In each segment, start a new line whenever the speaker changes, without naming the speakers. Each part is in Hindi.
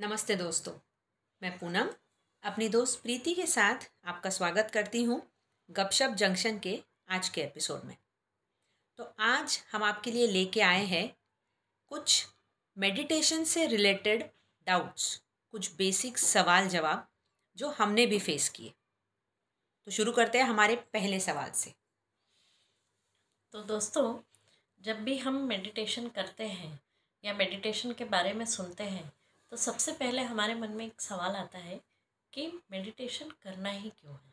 नमस्ते दोस्तों, मैं पूनम, अपनी दोस्त प्रीति के साथ आपका स्वागत करती हूँ गपशप जंक्शन के आज के एपिसोड में। तो आज हम आपके लिए लेके आए हैं कुछ मेडिटेशन से रिलेटेड डाउट्स कुछ बेसिक सवाल जवाब जो हमने भी फेस किए। तो शुरू करते हैं हमारे पहले सवाल से।
तो दोस्तों, जब भी हम मेडिटेशन करते हैं या मेडिटेशन के बारे में सुनते हैं तो सबसे पहले हमारे मन में एक सवाल आता है कि मेडिटेशन करना ही क्यों है?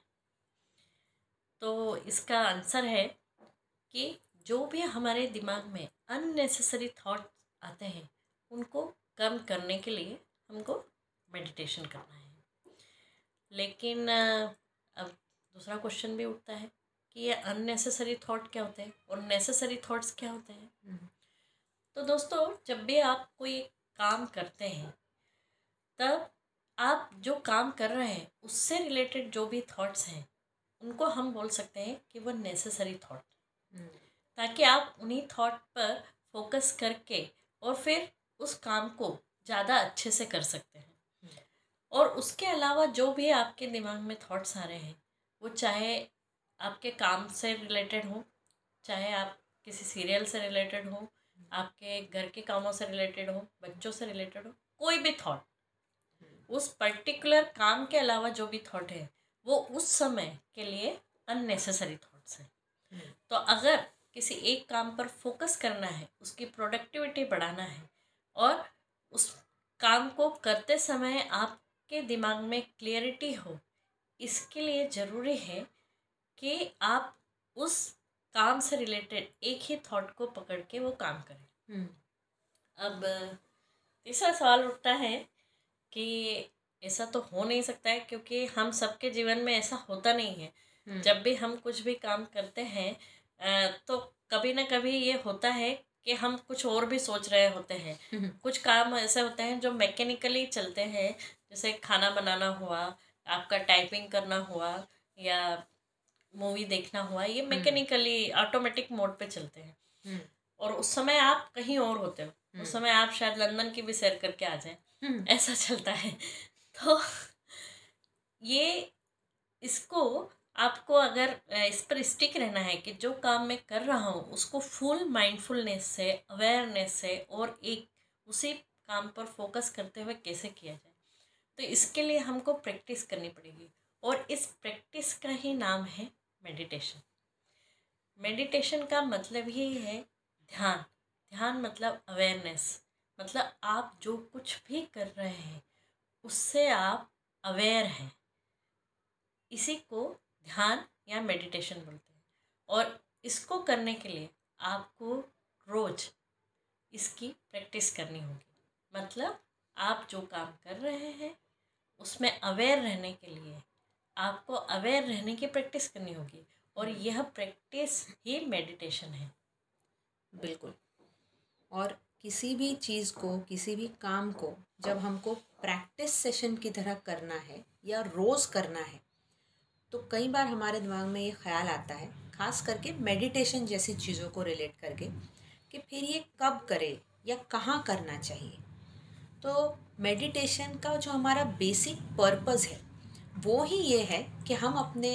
तो इसका आंसर है कि जो भी हमारे दिमाग में अननेसेसरी थॉट आते हैं उनको कम करने के लिए हमको मेडिटेशन करना है। लेकिन अब दूसरा क्वेश्चन भी उठता है कि ये अननेसेसरी थॉट क्या होते हैं? और नेसेसरी थॉट्स क्या होते हैं? तो दोस्तों जब भी आप कोई काम करते हैं तब आप जो काम कर रहे हैं उससे रिलेटेड जो भी थॉट्स हैं उनको हम बोल सकते हैं कि वो नेसेसरी थॉट ताकि आप उन्हीं थॉट पर फोकस करके और फिर उस काम को ज़्यादा अच्छे से कर सकते हैं। और उसके अलावा जो भी आपके दिमाग में थॉट्स आ रहे हैं वो चाहे आपके काम से रिलेटेड हो चाहे आप किसी सीरियल से रिलेटेड हो आपके घर के कामों से रिलेटेड हो बच्चों से रिलेटेड हो कोई भी थॉट उस पर्टिकुलर काम के अलावा जो भी थॉट है वो उस समय के लिए अननेसेसरी थॉट्स हैं। तो अगर किसी एक काम पर फोकस करना है उसकी प्रोडक्टिविटी बढ़ाना है और उस काम को करते समय आपके दिमाग में क्लियरिटी हो इसके लिए ज़रूरी है कि आप उस काम से रिलेटेड एक ही थॉट को पकड़ के वो काम करें। अब तीसरा सवाल उठता है कि ऐसा तो हो नहीं सकता है क्योंकि हम सबके जीवन में ऐसा होता नहीं है। जब भी हम कुछ भी काम करते हैं तो कभी ना कभी ये होता है कि हम कुछ और भी सोच रहे होते हैं। कुछ काम ऐसे होते हैं जो मैकेनिकली चलते हैं जैसे खाना बनाना हुआ आपका टाइपिंग करना हुआ या मूवी देखना हुआ ये मैकेनिकली ऑटोमेटिक मोड पे चलते हैं। और उस समय आप कहीं और होते हो। उस समय आप शायद लंदन की भी सैर करके आ जाएँ। ऐसा चलता है। तो ये इसको आपको अगर इस पर स्टिक रहना है कि जो काम मैं कर रहा हूँ, उसको फुल माइंडफुलनेस से अवेयरनेस से और एक उसी काम पर फोकस करते हुए कैसे किया जाए? तो इसके लिए हमको प्रैक्टिस करनी पड़ेगी और इस प्रैक्टिस का ही नाम है मेडिटेशन मेडिटेशन का मतलब ही है ध्यान। ध्यान मतलब अवेयरनेस मतलब आप जो कुछ भी कर रहे हैं, उससे आप अवेयर हैं। इसी को ध्यान या मेडिटेशन बोलते हैं। और इसको करने के लिए आपको रोज़ इसकी प्रैक्टिस करनी होगी। मतलब आप जो काम कर रहे हैं, उसमें अवेयर रहने के लिए आपको अवेयर रहने की प्रैक्टिस करनी होगी। और यह प्रैक्टिस ही मेडिटेशन है।
बिल्कुल। और किसी भी चीज़ को, किसी भी काम को जब हमको प्रैक्टिस सेशन की तरह करना है या रोज़ करना है तो कई बार हमारे दिमाग में ये ख्याल आता है, ख़ास करके मेडिटेशन जैसी चीज़ों को रिलेट करके कि फिर ये कब करे या कहाँ करना चाहिए। तो मेडिटेशन का जो हमारा बेसिक पर्पज़ है, वो ही ये है कि हम अपने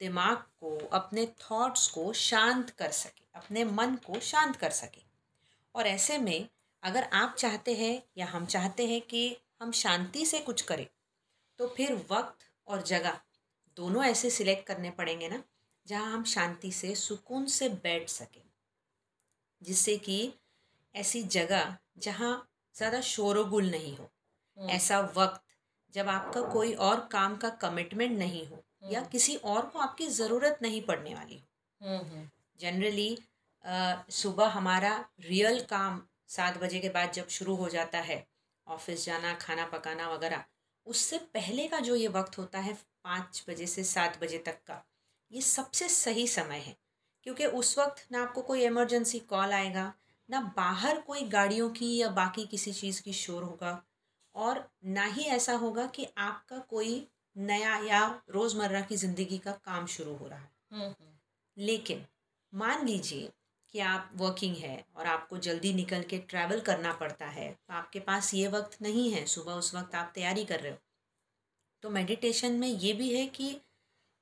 दिमाग को, अपने थॉट्स को शांत कर सकें, अपने मन को शांत कर सकें। और ऐसे में अगर आप चाहते हैं या हम चाहते हैं कि हम शांति से कुछ करें तो फिर वक्त और जगह दोनों ऐसे सिलेक्ट करने पड़ेंगे ना जहाँ हम शांति से सुकून से बैठ सकें। जिससे कि ऐसी जगह जहाँ ज़्यादा शोरगुल नहीं हो ऐसा वक्त जब आपका कोई और काम का कमिटमेंट नहीं हो या किसी और को आपकी ज़रूरत नहीं पड़ने वाली हो। जनरली सुबह हमारा रियल काम सात बजे के बाद जब शुरू हो जाता है ऑफ़िस जाना खाना पकाना वगैरह उससे पहले का जो ये वक्त होता है पाँच बजे से सात बजे तक का ये सबसे सही समय है। क्योंकि उस वक्त ना आपको कोई इमरजेंसी कॉल आएगा ना बाहर कोई गाड़ियों की या बाकी किसी चीज़ की शोर होगा और ना ही ऐसा होगा कि आपका कोई नया या रोज़मर्रा की ज़िंदगी का काम शुरू हो रहा है। लेकिन मान लीजिए कि आप वर्किंग है और आपको जल्दी निकल के ट्रैवल करना पड़ता है तो आपके पास ये वक्त नहीं है सुबह उस वक्त आप तैयारी कर रहे हो। तो मेडिटेशन में ये भी है कि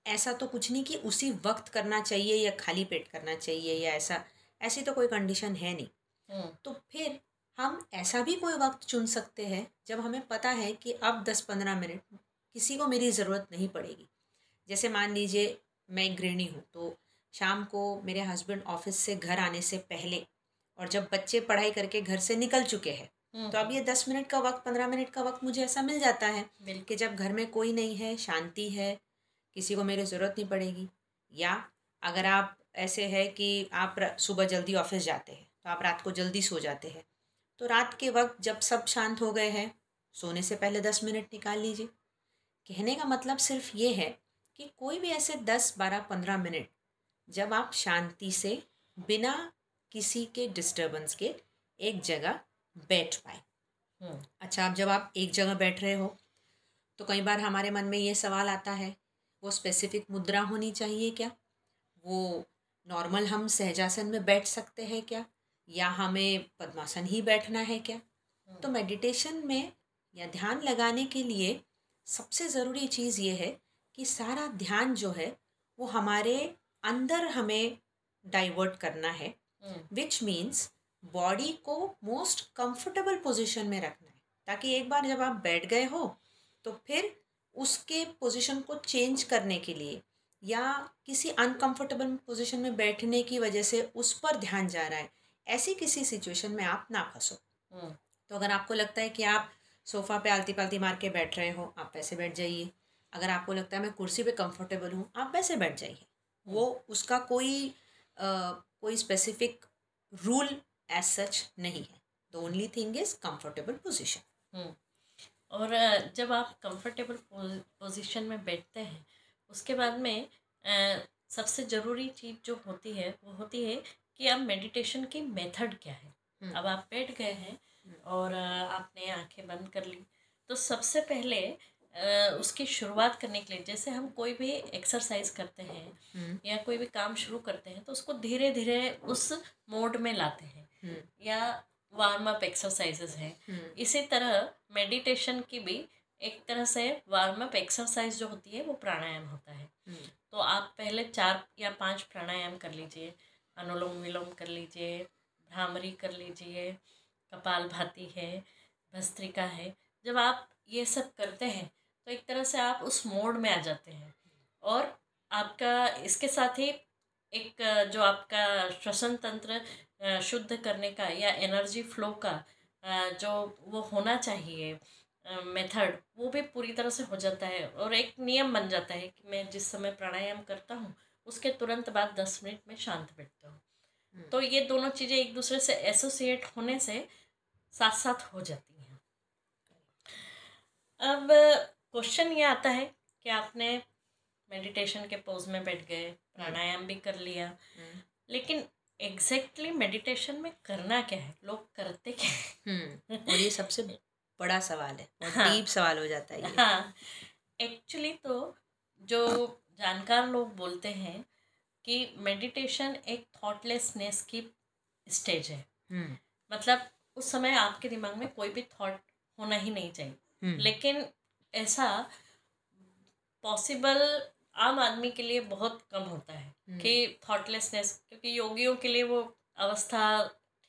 ऐसा तो कुछ नहीं कि उसी वक्त करना चाहिए या खाली पेट करना चाहिए या ऐसा ऐसी तो कोई कंडीशन है नहीं।
हम्म,
तो फिर हम ऐसा भी कोई वक्त चुन सकते हैं जब हमें पता है कि अब दस पंद्रह मिनट किसी को मेरी ज़रूरत नहीं पड़ेगी। जैसे मान लीजिए मैं गृहिणी हूँ तो शाम को मेरे हस्बैंड ऑफ़िस से घर आने से पहले और जब बच्चे पढ़ाई करके घर से निकल चुके हैं
हम्म,
तो अब ये दस मिनट का वक्त पंद्रह मिनट का वक्त मुझे ऐसा मिल जाता है कि जब घर में कोई नहीं है शांति है किसी को मेरी ज़रूरत नहीं पड़ेगी या अगर आप ऐसे है कि आप सुबह जल्दी ऑफ़िस जाते हैं तो आप रात को जल्दी सो जाते हैं तो रात के वक्त जब सब शांत हो गए हैं सोने से पहले दस मिनट निकाल लीजिए। कहने का मतलब सिर्फ़ ये है कि कोई भी ऐसे दस बारह पंद्रह मिनट जब आप शांति से बिना किसी के डिस्टरबेंस के एक जगह बैठ पाए।
हम्म,
अच्छा अब जब आप एक जगह बैठ रहे हो तो कई बार हमारे मन में ये सवाल आता है वो स्पेसिफिक मुद्रा होनी चाहिए क्या? वो नॉर्मल हम सहजासन में बैठ सकते हैं क्या? या हमें पद्मासन ही बैठना है क्या? तो मेडिटेशन में या ध्यान लगाने के लिए सबसे ज़रूरी चीज़ ये है कि सारा ध्यान जो है वो हमारे अंदर हमें डाइवर्ट करना है विच मीन्स बॉडी को मोस्ट कंफर्टेबल पोजीशन में रखना है। ताकि एक बार जब आप बैठ गए हो तो फिर उसके पोजीशन को चेंज करने के लिए या किसी अनकंफर्टेबल पोजीशन में बैठने की वजह से उस पर ध्यान जा रहा है ऐसी किसी सिचुएशन में आप ना फंसो।
हम्म,
तो अगर आपको लगता है कि आप सोफ़ा पे आलती पालती मार के बैठ रहे हो आप वैसे बैठ जाइए। अगर आपको लगता है मैं कुर्सी पे कंफर्टेबल हूँ आप वैसे बैठ जाइए। वो उसका कोई अ, कोई स्पेसिफिक रूल एज सच नहीं है। The only thing is comfortable position
hmm. और जब आप कंफर्टेबल पोजीशन में बैठते हैं उसके बाद में अ, सबसे ज़रूरी चीज़ जो होती है वो होती है कि अब मेडिटेशन की मेथड क्या है।
हम्म।
अब आप बैठ गए हैं और अ, आपने आँखें बंद कर ली। तो सबसे पहले उसकी शुरुआत करने के लिए जैसे हम कोई भी एक्सरसाइज करते हैं या कोई भी काम शुरू करते हैं तो उसको धीरे धीरे उस मोड में लाते हैं या वार्म अप एक्सरसाइजेस हैं इसी तरह मेडिटेशन की भी एक तरह से वार्म अप एक्सरसाइज जो होती है वो प्राणायाम होता है। तो आप पहले चार या पाँच प्राणायाम कर लीजिए अनुलोम विलोम कर लीजिए भ्रामरी कर लीजिए कपाल भाती है भस्त्रिका है जब आप ये सब करते हैं तो एक तरह से आप उस मोड में आ जाते हैं। और आपका इसके साथ ही एक जो आपका श्वसन तंत्र शुद्ध करने का या एनर्जी फ्लो का जो वो होना चाहिए मेथड वो भी पूरी तरह से हो जाता है। और एक नियम बन जाता है कि मैं जिस समय प्राणायाम करता हूँ उसके तुरंत बाद दस मिनट में शांत बैठता हूँ। तो ये दोनों चीज़ें एक दूसरे से एसोसिएट होने से साथ साथ हो जाती हैं। अब क्वेश्चन ये आता है कि आपने मेडिटेशन के पोज में बैठ गए प्राणायाम भी कर लिया। लेकिन एग्जैक्टली मेडिटेशन में करना क्या है? लोग करते क्या हैं?
और ये सबसे बड़ा सवाल है
हाँ।
डीप सवाल हो जाता है ये।
हाँ। एक्चुअली तो जो जानकार लोग बोलते हैं कि मेडिटेशन एक थॉटलेसनेस की स्टेज है।
हम्म,
मतलब उस समय आपके दिमाग में कोई भी थॉट होना ही नहीं चाहिए।
हम्म,
लेकिन ऐसा पॉसिबल आम आदमी के लिए बहुत कम होता है
हम्म,
कि थॉटलेसनेस क्योंकि योगियों के लिए वो अवस्था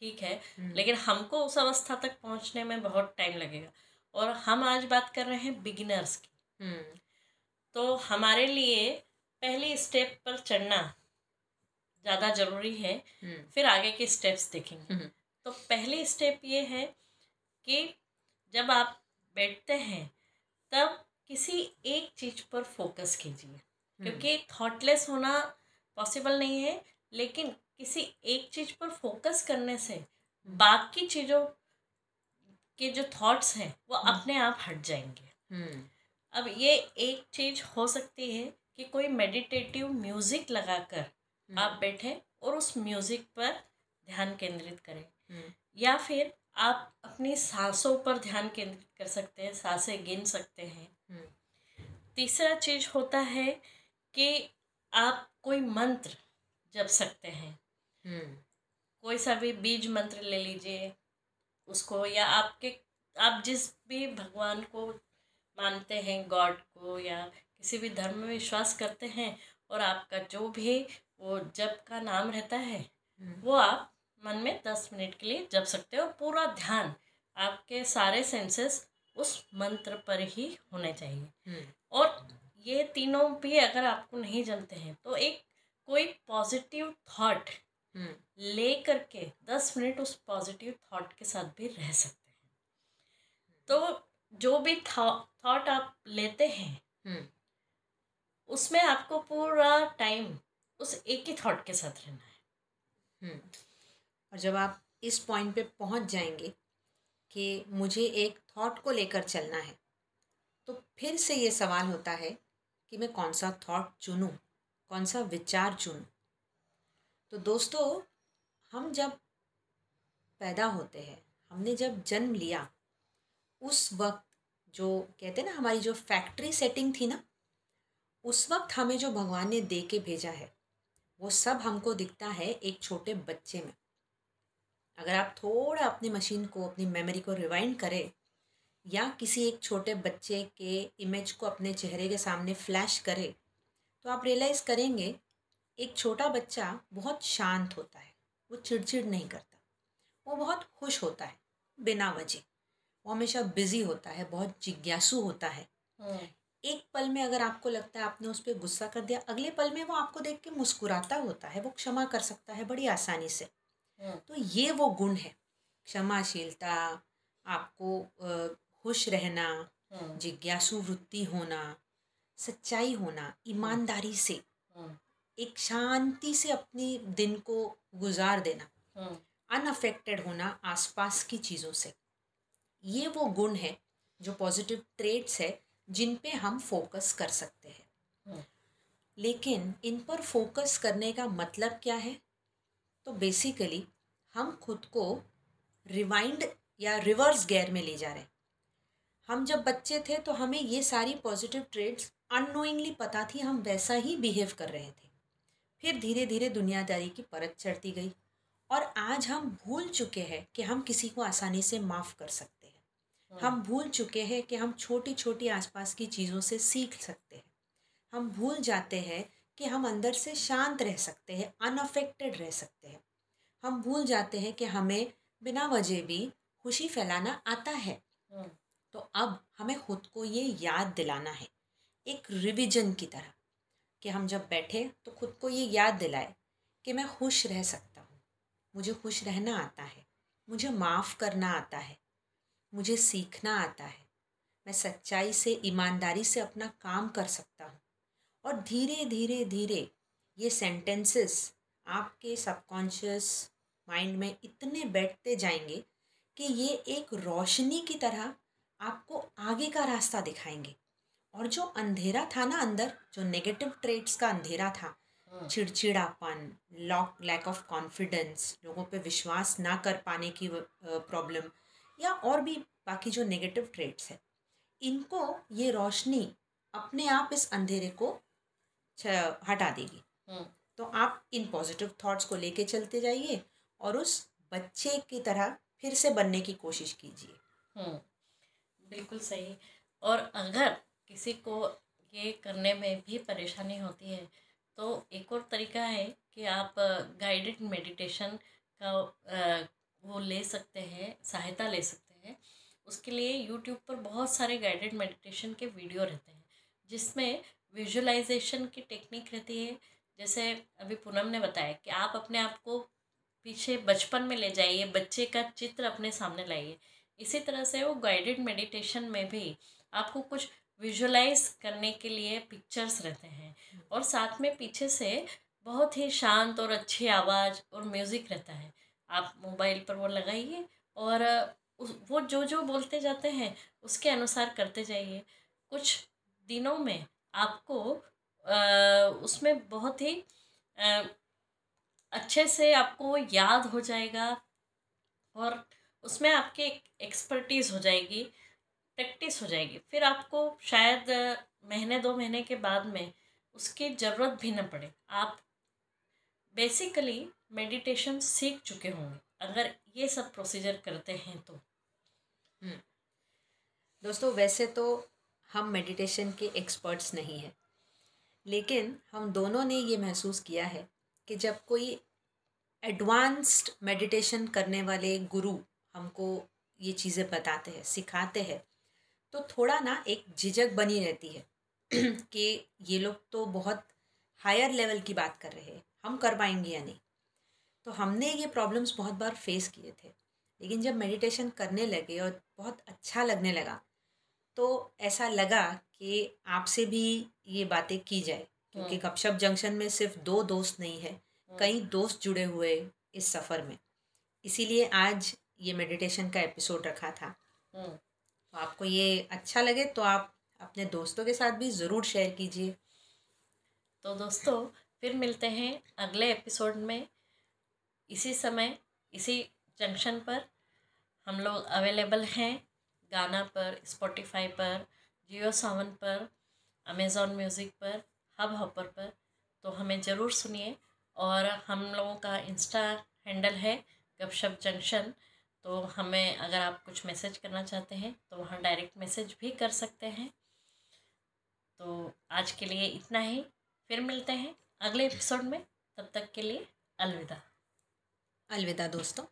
ठीक है
हम्म,
लेकिन हमको उस अवस्था तक पहुँचने में बहुत टाइम लगेगा। और हम आज बात कर रहे हैं बिगिनर्स की।
हम्म,
तो हमारे लिए पहली स्टेप पर चढ़ना ज़्यादा ज़रूरी है फिर आगे के स्टेप्स देखेंगे। तो पहली स्टेप ये है कि जब आप बैठते हैं तब किसी एक चीज़ पर फोकस कीजिए। क्योंकि थॉटलेस होना पॉसिबल नहीं है लेकिन किसी एक चीज़ पर फोकस करने से बाकी चीज़ों के जो थॉट्स हैं वो
हम्म।
अपने आप हट जाएँगे।
हम्म,
अब ये एक चीज़ हो सकती है कि कोई मेडिटेटिव म्यूज़िक लगाकर आप बैठें और उस म्यूज़िक पर ध्यान केंद्रित करें।
हम्म,
या फिर आप अपनी सांसों पर ध्यान केंद्रित कर सकते हैं साँसें गिन सकते हैं।
हम्म,
तीसरा चीज़ होता है कि आप कोई मंत्र जप सकते हैं।
हम्म,
कोई सा भी बीज मंत्र ले लीजिए उसको या आपके आप जिस भी भगवान को मानते हैं गॉड को या किसी भी धर्म में विश्वास करते हैं और आपका जो भी वो जप का नाम रहता है वो आप मन में दस मिनट के लिए जप सकते हो। पूरा ध्यान आपके सारे सेंसेस उस मंत्र पर ही होने चाहिए। और ये तीनों भी अगर आपको नहीं जमते हैं तो एक कोई पॉजिटिव थॉट ले करके दस मिनट उस पॉजिटिव थॉट के साथ भी रह सकते हैं। तो जो भी थॉट आप लेते हैं उसमें आपको पूरा टाइम उस एक ही थॉट के साथ रहना
है। और जब आप इस पॉइंट पे पहुँच जाएँगे कि मुझे एक थॉट को लेकर चलना है तो फिर से ये सवाल होता है कि मैं कौन सा थॉट चुनूँ? कौन सा विचार चुनूँ? तो दोस्तों, हम जब पैदा होते हैं, हमने जब जन्म लिया, उस वक्त जो कहते हैं ना, हमारी जो फैक्ट्री सेटिंग थी ना, उस वक्त हमें जो भगवान ने दे के भेजा है, वो सब हमको दिखता है एक छोटे बच्चे में। अगर आप थोड़ा अपनी मशीन को अपनी मेमोरी को रिवाइंड करें या किसी एक छोटे बच्चे के इमेज को अपने चेहरे के सामने फ्लैश करें तो आप रियलाइज़ करेंगे एक छोटा बच्चा बहुत शांत होता है वो चिड़चिड़ नहीं करता वो बहुत खुश होता है बिना वजह वो हमेशा बिज़ी होता है बहुत जिज्ञासु होता है हम्म। एक पल में अगर आपको लगता है आपने उस पर गुस्सा कर दिया अगले पल में वो आपको देख के मुस्कुराता होता है वो क्षमा कर सकता है बड़ी आसानी से। तो ये वो गुण है। क्षमाशीलता आपको खुश रहना हम्म। जिज्ञासु वृत्ति होना सच्चाई होना ईमानदारी से। हम्म। एक शांति से अपनी दिन को गुजार देना। अनअफेक्टेड होना आसपास की चीज़ों से। ये वो गुण है जो पॉजिटिव ट्रेड्स है जिन पे हम फोकस कर सकते हैं। लेकिन इन पर फोकस करने का मतलब क्या है? तो बेसिकली हम खुद को रिवाइंड या रिवर्स गेयर में ले जा रहे हैं। हम जब बच्चे थे तो हमें ये सारी पॉजिटिव ट्रेड्स अननोइंगली पता थी हम वैसा ही बिहेव कर रहे थे। फिर धीरे धीरे दुनियादारी की परत चढ़ती गई और आज हम भूल चुके हैं कि हम किसी को आसानी से माफ़ कर सकते हैं। हाँ। हम भूल चुके हैं कि हम छोटी छोटी आसपास की चीज़ों से सीख सकते हैं। हम भूल जाते हैं कि हम अंदर से शांत रह सकते हैं अनअफेक्टेड रह सकते हैं। हम भूल जाते हैं कि हमें बिना वजह भी खुशी फैलाना आता है। हम्म। तो अब हमें खुद को ये याद दिलाना है एक रिविजन की तरह कि हम जब बैठे तो खुद को ये याद दिलाए कि मैं खुश रह सकता हूँ। मुझे खुश रहना आता है मुझे माफ़ करना आता है मुझे सीखना आता है। मैं सच्चाई से ईमानदारी से अपना काम कर सकता हूँ। और धीरे धीरे धीरे ये सेंटेंसेस आपके सबकॉन्शियस माइंड में इतने बैठते जाएँगे कि ये एक रोशनी की तरह आपको आगे का रास्ता दिखाएँगे और जो अंधेरा था ना अंदर जो नेगेटिव ट्रेट्स का अंधेरा था हाँ। चिड़चिड़ापन लॉक लैक ऑफ़ कॉन्फिडेंस लोगों पे विश्वास ना कर पाने की प्रॉब्लम या और भी बाकी जो नेगेटिव ट्रेट्स है इनको ये रोशनी अपने आप इस अंधेरे को हटा देगी। हाँ। तो आप इन पॉजिटिव थॉट्स को लेके चलते जाइए और उस बच्चे की तरह फिर से बनने की कोशिश कीजिए।
हम्म, बिल्कुल सही। और अगर किसी को ये करने में भी परेशानी होती है तो एक और तरीका है कि आप गाइडेड मेडिटेशन का वो ले सकते हैं सहायता ले सकते हैं। उसके लिए यूट्यूब पर बहुत सारे गाइडेड मेडिटेशन के वीडियो रहते हैं जिसमें विजुअलाइजेशन की टेक्निक रहती है। जैसे अभी पूनम ने बताया कि आप अपने आप को पीछे बचपन में ले जाइए, बच्चे का चित्र अपने सामने लाइए। इसी तरह से वो गाइडेड मेडिटेशन में भी आपको कुछ विजुअलाइज करने के लिए पिक्चर्स रहते हैं। और साथ में पीछे से बहुत ही शांत और अच्छी आवाज़ और म्यूज़िक रहता है। आप मोबाइल पर वो लगाइए और वो जो जो बोलते जाते हैं, उसके अनुसार करते जाइए। कुछ दिनों में आपको उसमें बहुत ही अच्छे से आपको याद हो जाएगा और उसमें आपकी एक एक्सपर्टीज़ हो जाएगी प्रैक्टिस हो जाएगी। फिर आपको शायद महीने, दो महीने के बाद में उसकी ज़रूरत भी न पड़े। आप बेसिकली मेडिटेशन सीख चुके होंगे, अगर ये सब प्रोसीजर करते हैं तो।
दोस्तों, वैसे तो हम मेडिटेशन के एक्सपर्ट्स नहीं हैं। लेकिन हम दोनों ने ये महसूस किया है कि जब कोई एडवांस्ड मेडिटेशन करने वाले गुरु हमको ये चीज़ें बताते हैं, सिखाते हैं तो थोड़ा ना एक झिझक बनी रहती है कि ये लोग तो बहुत हायर लेवल की बात कर रहे हैं, हम कर पाएँगे या नहीं। तो हमने ये प्रॉब्लम्स बहुत बार फेस किए थे, लेकिन जब मेडिटेशन करने लगे और बहुत अच्छा लगने लगा तो ऐसा लगा कि आपसे भी ये बातें की जाए क्योंकि
हम्म।
गपशप जंक्शन में सिर्फ़ दो दोस्त नहीं है कई दोस्त जुड़े हुए इस सफ़र में। इसीलिए आज ये मेडिटेशन का एपिसोड रखा था।
हम्म,
तो आपको ये अच्छा लगे तो आप अपने दोस्तों के साथ भी ज़रूर शेयर कीजिए।
तो दोस्तों फिर मिलते हैं अगले एपिसोड में। इसी समय इसी जंक्शन पर हम लोग अवेलेबल हैं। गाना पर स्पॉटिफाई पर जियो सावन पर अमेज़ॉन म्यूज़िक पर हब हॉपर पर तो हमें ज़रूर सुनिए। और हम लोगों का इंस्टा हैंडल है गपशप जंक्शन तो हमें अगर आप कुछ मैसेज करना चाहते हैं तो वहाँ डायरेक्ट मैसेज भी कर सकते हैं। तो आज के लिए इतना ही। फिर मिलते हैं अगले एपिसोड में। तब तक के लिए अलविदा।
अलविदा दोस्तों।